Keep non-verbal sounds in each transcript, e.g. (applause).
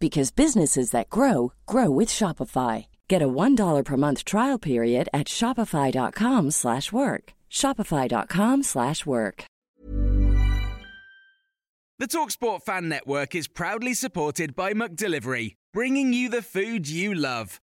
because businesses that grow grow with Shopify. Get a $1 per month trial period at shopify.com/work. shopify.com/work. The Talksport Fan Network is proudly supported by McDelivery, bringing you the food you love.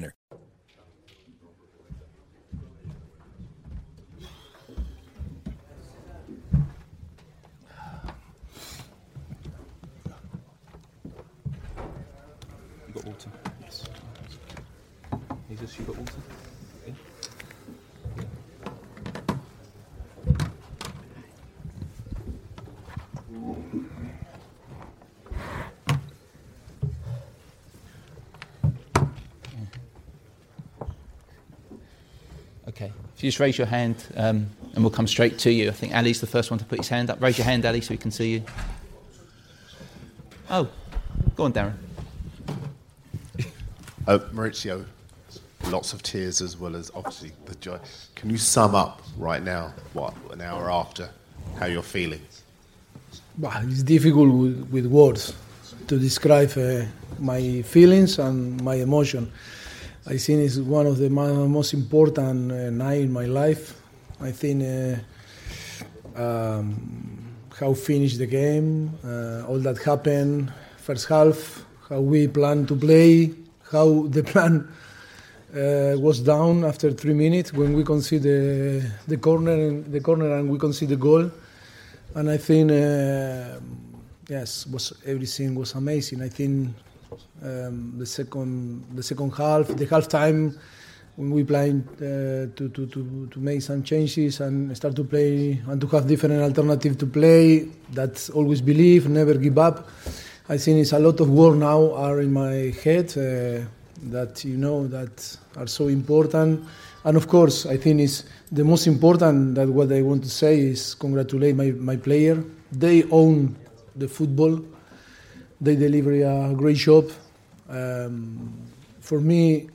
You If you just raise your hand, um, and we'll come straight to you. I think Ali's the first one to put his hand up. Raise your hand, Ali, so we can see you. Oh, go on, Darren. Uh, Mauricio, lots of tears as well as obviously the joy. Can you sum up right now, what, an hour after, how you're feeling? Bah, It's difficult with, with words to describe uh, my feelings and my emotion. I think it's one of the most important uh, night in my life. I think uh, um, how finish the game, uh, all that happened, first half, how we plan to play, how the plan uh, was down after three minutes when we concede the, the corner, the corner and we concede the goal and I think uh, yes, was everything was amazing. I think um, the second the second half, the half time, when we planned uh, to, to, to, to make some changes and start to play and to have different alternative to play. That's always believe, never give up. I think it's a lot of work now are in my head uh, that you know that are so important. And of course, I think it's the most important that what I want to say is congratulate my, my player. They own the football. They deliver a great job. Um, for me,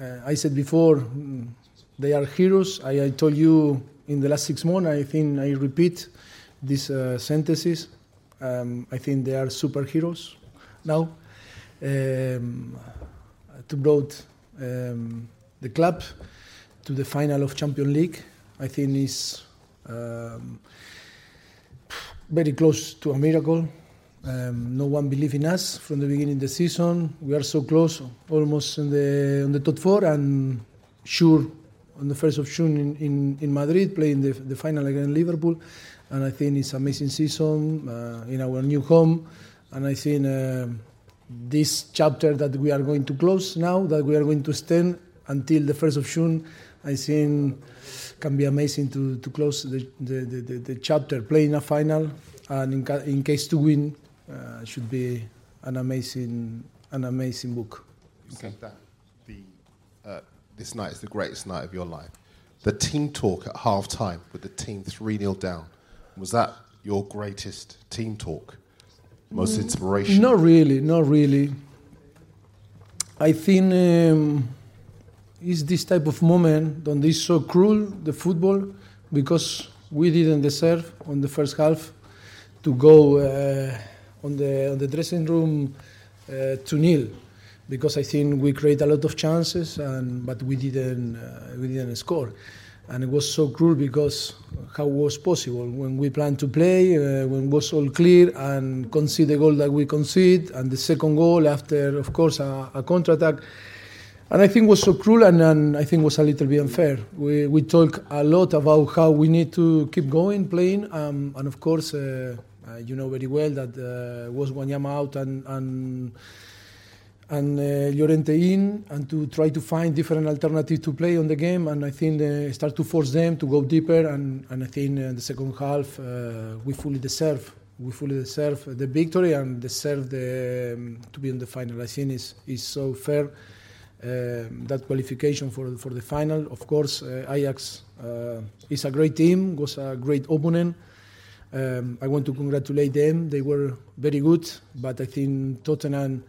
uh, I said before, mm, they are heroes. I, I told you in the last six months. I think I repeat these uh, sentences. Um, I think they are superheroes now. Um, to brought um, the club to the final of Champions League. I think is um, very close to a miracle. Um, no one believed in us from the beginning of the season. We are so close, almost in the on the top four, and sure on the first of June in, in, in Madrid, playing the, the final against Liverpool. And I think it's amazing season uh, in our new home. And I think uh, this chapter that we are going to close now, that we are going to stand until the first of June, I think can be amazing to, to close the, the, the, the, chapter, playing a final, and in, in case to win, uh, should be an amazing, an amazing book. You said that the, uh, this night is the greatest night of your life. The team talk at half time with the team 3 0 down. Was that your greatest team talk? Most inspiration? Not really, not really. I think um, it's this type of moment that is so cruel, the football, because we didn't deserve on the first half to go uh, on the on the dressing room uh, to nil, because I think we create a lot of chances, and but we didn't uh, we didn't score, and it was so cruel because how was possible when we planned to play, uh, when was all clear, and concede the goal that we concede, and the second goal after, of course, a, a counter attack. And I think was so cruel and, and I think was a little bit unfair. We, we talk a lot about how we need to keep going, playing, um, and of course, uh, uh, you know very well that uh, was Wanyama out and, and and uh, Llorente in and to try to find different alternatives to play on the game and I think uh, start to force them to go deeper and, and I think in the second half uh, we fully deserve we fully deserve the victory and deserve the, um, to be in the final. I think is is so fair um, that qualification for for the final. Of course, uh, Ajax uh, is a great team, was a great opponent. Um, I want to congratulate them. They were very good, but I think Tottenham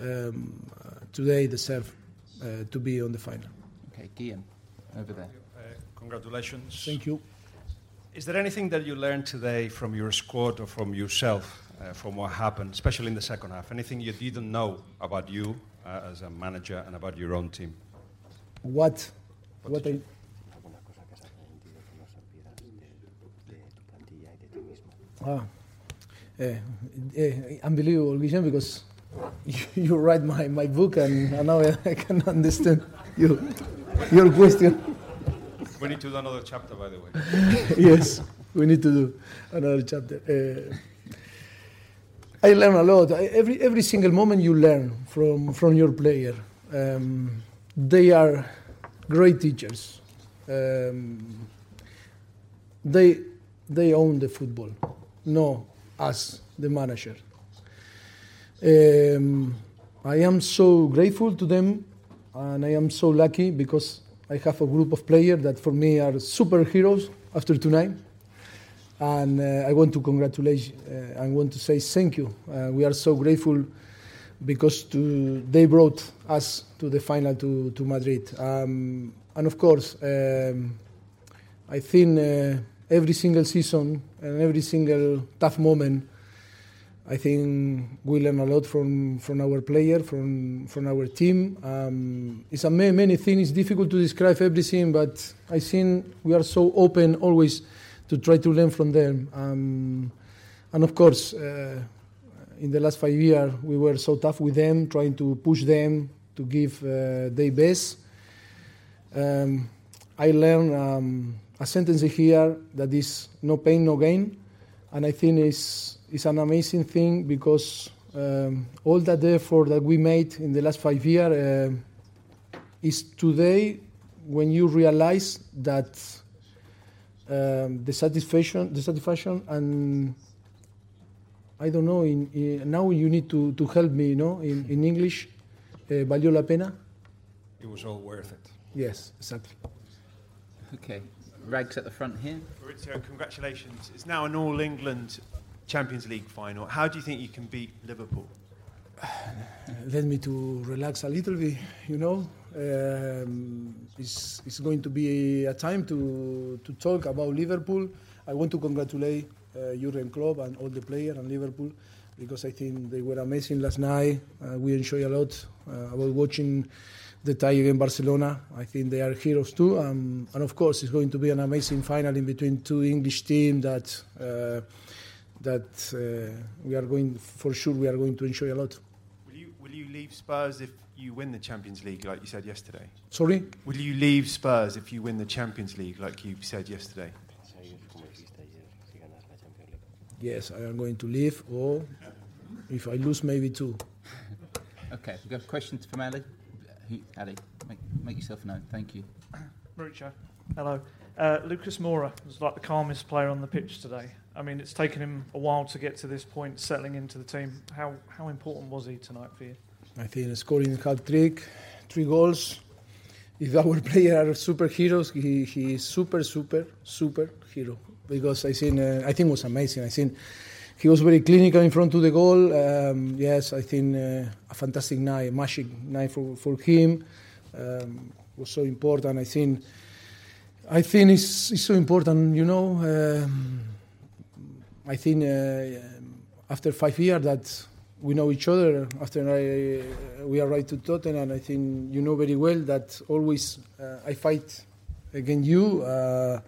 um, today deserve uh, to be on the final. Okay, Guillem, over there. Uh, congratulations. Thank you. Is there anything that you learned today from your squad or from yourself, uh, from what happened, especially in the second half? Anything you didn't know about you uh, as a manager and about your own team? What? What I, Ah, eh, eh, unbelievable, Guillem, because (laughs) you, you write my, my book and, and now I, I can understand your, your question. We need to do another chapter, by the way. (laughs) yes, we need to do another chapter. Uh, I learn a lot. I, every every single moment you learn from from your player. Um, they are great teachers. Um, they they own the football, no us, the manager. Um, I am so grateful to them, and I am so lucky because I have a group of players that for me are superheroes after tonight. And uh, I want to congratulate, uh, I want to say thank you. Uh, we are so grateful because to, they brought us to the final to, to Madrid. Um, and of course, um, I think uh, every single season and every single tough moment, I think we learn a lot from, from our player, from, from our team. Um, it's a many, many things. It's difficult to describe everything, but I think we are so open always to try to learn from them. Um, and of course, uh, in the last five years, we were so tough with them, trying to push them to give uh, their best. Um, I learned um, a sentence here that is no pain, no gain. And I think it's, it's an amazing thing because um, all that effort that we made in the last five years uh, is today when you realize that um, the satisfaction, the satisfaction, and I don't know. In, in, now you need to, to help me, you know, in, in English. Uh, valió la pena. It was all worth it. Yes, exactly. Okay, Rags at the front here. Mauricio, congratulations. It's now an All England Champions League final. How do you think you can beat Liverpool? (sighs) Let me to relax a little bit, you know. Um, it's, it's going to be a time to, to talk about Liverpool. I want to congratulate uh, Jurgen Klopp and all the players and Liverpool because I think they were amazing last night. Uh, we enjoy a lot uh, about watching the tie against Barcelona. I think they are heroes too. Um, and of course, it's going to be an amazing final in between too English teams that uh, that uh, we are going for sure. We are going to enjoy a lot. Will you will you leave Spurs if you win the Champions League, like you said yesterday? Sorry. Will you leave Spurs if you win the Champions League, like you said yesterday? Yes, I am going to leave, or if I lose, maybe two. Okay, we've got a question from Ali. Who, Ali, make, make yourself known. Thank you. Mauricio, hello. Uh, Lucas Moura was like the calmest player on the pitch today. I mean, it's taken him a while to get to this point, settling into the team. How how important was he tonight for you? I think scoring hat trick, three goals. If our (laughs) players are superheroes, he, he is super, super, super hero. because I think uh, I think it was amazing. I think he was very clinical in front of the goal. Um, yes, I think uh, a fantastic night, a magic night for, for him. Um, was so important. I think I think it's, it's so important. You know, um, I think uh, after five years that we know each other. After I, we arrived to Tottenham, I think you know very well that always uh, I fight against you uh,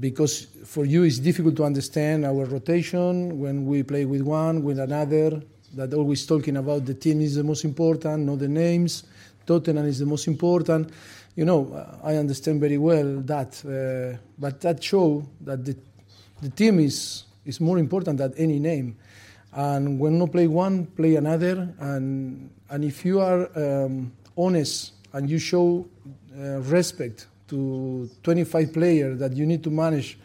because for you it's difficult to understand our rotation when we play with one, with another. That always talking about the team is the most important, not the names. Tottenham is the most important. You know, I understand very well that, uh, but that show that the, the team is is more important than any name. And when no play one, play another. And and if you are um, honest and you show uh, respect to 25 players that you need to manage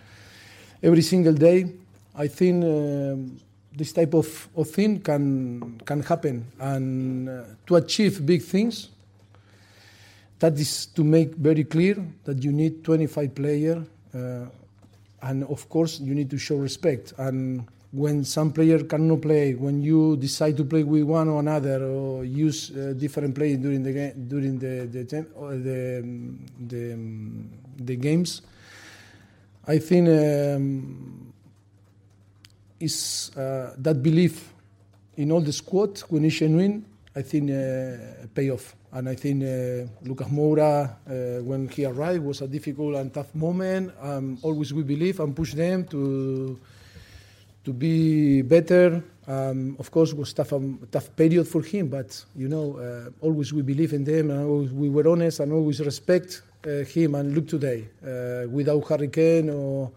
every single day, I think um, this type of, of thing can, can happen. And uh, to achieve big things, that is to make very clear that you need 25 players. Uh, and of course, you need to show respect. And when some player cannot play, when you decide to play with one or another, or use uh, different players during the game, during the the, the, the, the, games, I think um, is uh, that belief in all the squad when it's win, I think uh, pay off. And I think uh, Lucas Moura, uh, when he arrived, was a difficult and tough moment. Um, always we believe and push them to to be better. Um, of course, was tough, um, tough period for him, but you know, uh, always we believe in them, and we were honest, and always respect uh, him. And look today, uh, without Harry Kane, or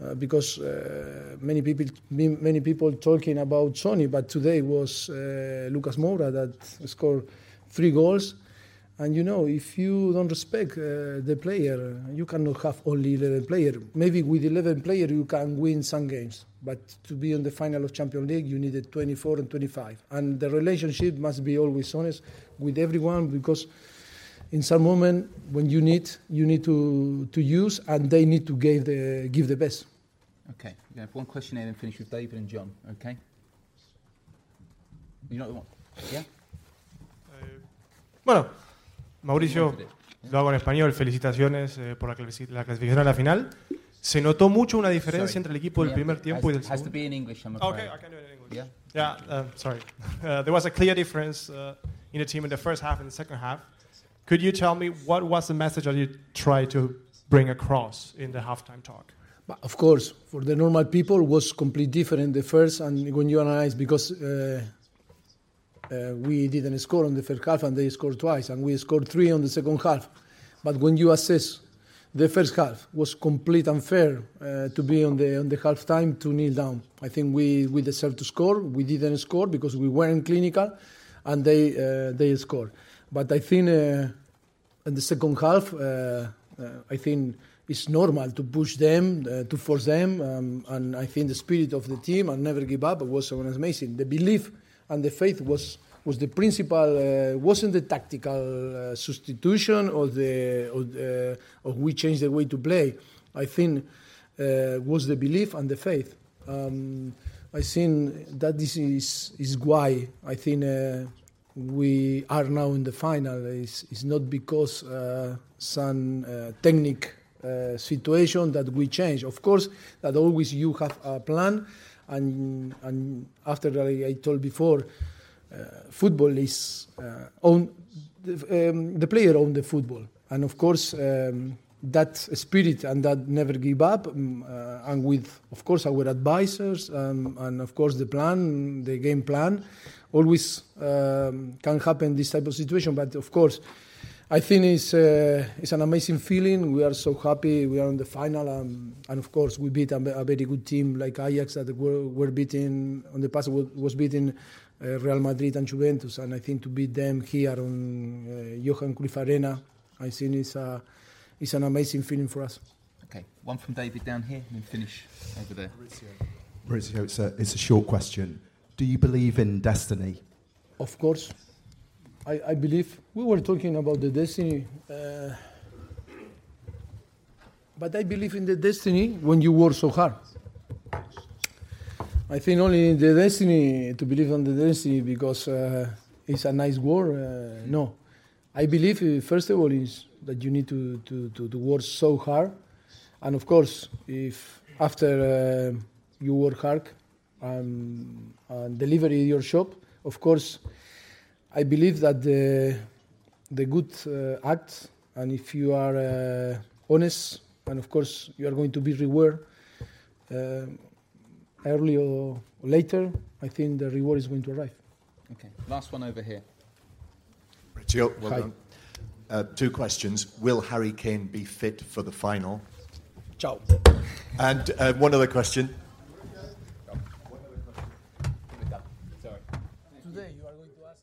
uh, because uh, many people, many people talking about Sonny, but today was uh, Lucas Moura that scored three goals. And you know, if you don't respect uh, the player, you cannot have only 11 players. Maybe with 11 players you can win some games, but to be in the final of Champions League, you need 24 and 25. And the relationship must be always honest with everyone because in some moment when you need, you need to, to use and they need to give the, give the best. Okay, we have one question and then finish with David and John, okay? You know what? Yeah? Uh, bueno, Mauricio, lo hago en español. Felicitaciones eh, por la, la, clasificación a la final. ¿Se notó mucho una diferencia sorry. entre el equipo del primer tiempo has, y del has segundo? to be in English, I'm Okay. I can do it in English. Yeah? Yeah, uh, sorry. (laughs) Uh, there was a clear difference uh, in the team in the first half and the second half. Could you tell me what was the message that you tried to bring across in the halftime talk? But of course, for the normal people, was completely different the first and when you analyze because uh, we didn't score on the first half and they scored twice and we scored three on the second half. But when you assess the first half was complete unfair uh, to be on the on the half time to kneel down. I think we, we deserved to score. We didn't score because we weren't clinical, and they uh, they scored. But I think uh, in the second half, uh, uh, I think it's normal to push them, uh, to force them, um, and I think the spirit of the team and never give up was amazing. The belief and the faith was was the principal uh, wasn't the tactical uh, substitution or the or, uh, or we changed the way to play. I think uh, was the belief and the faith. Um, I think that this is is why I think uh, we are now in the final. It's, it's not because uh, some uh, situation that we change. Of course, that always you have a plan, and and after I, I told before, uh, football is uh, own the, um, the player own the football, and of course. Um, that spirit and that never give up, um, and with of course our advisors um, and of course the plan, the game plan, always um, can happen this type of situation. But of course, I think it's uh, it's an amazing feeling. We are so happy. We are in the final, um, and of course, we beat a, a, very good team like Ajax that were, were beating on the past was, was beating uh, Real Madrid and Juventus, and I think to beat them here on uh, Johan Cruyff Arena, I think it's a it's an amazing feeling for us. Okay, one from David down here, and then finish over there. Mauricio, it's a, it's a short question. Do you believe in destiny? Of course. I, I believe we were talking about the destiny. Uh, but I believe in the destiny when you work so hard. I think only in the destiny to believe on the destiny because uh, it's a nice word. Uh, no, I believe uh, first of all is that you need to, to, to, to work so hard, and of course, if after uh, you work hard um, and deliver your shop, of course, I believe that the the good uh, act, and if you are uh, honest, and of course you are going to be rewarded uh, early or later, I think the reward is going to arrive. Okay, last one over here. Richie, well Hi. done. Uh, two questions. Will Harry Kane be fit for the final? Ciao. And uh, one other question. Sorry. Today you are going to ask.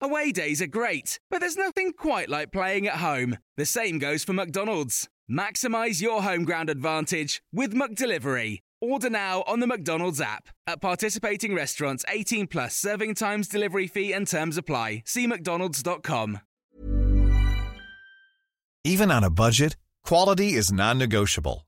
Away days are great, but there's nothing quite like playing at home. The same goes for McDonald's. Maximize your home ground advantage with McDelivery. Order now on the McDonald's app. At participating restaurants, 18 plus serving times, delivery fee, and terms apply. See McDonald's.com. Even on a budget, quality is non-negotiable.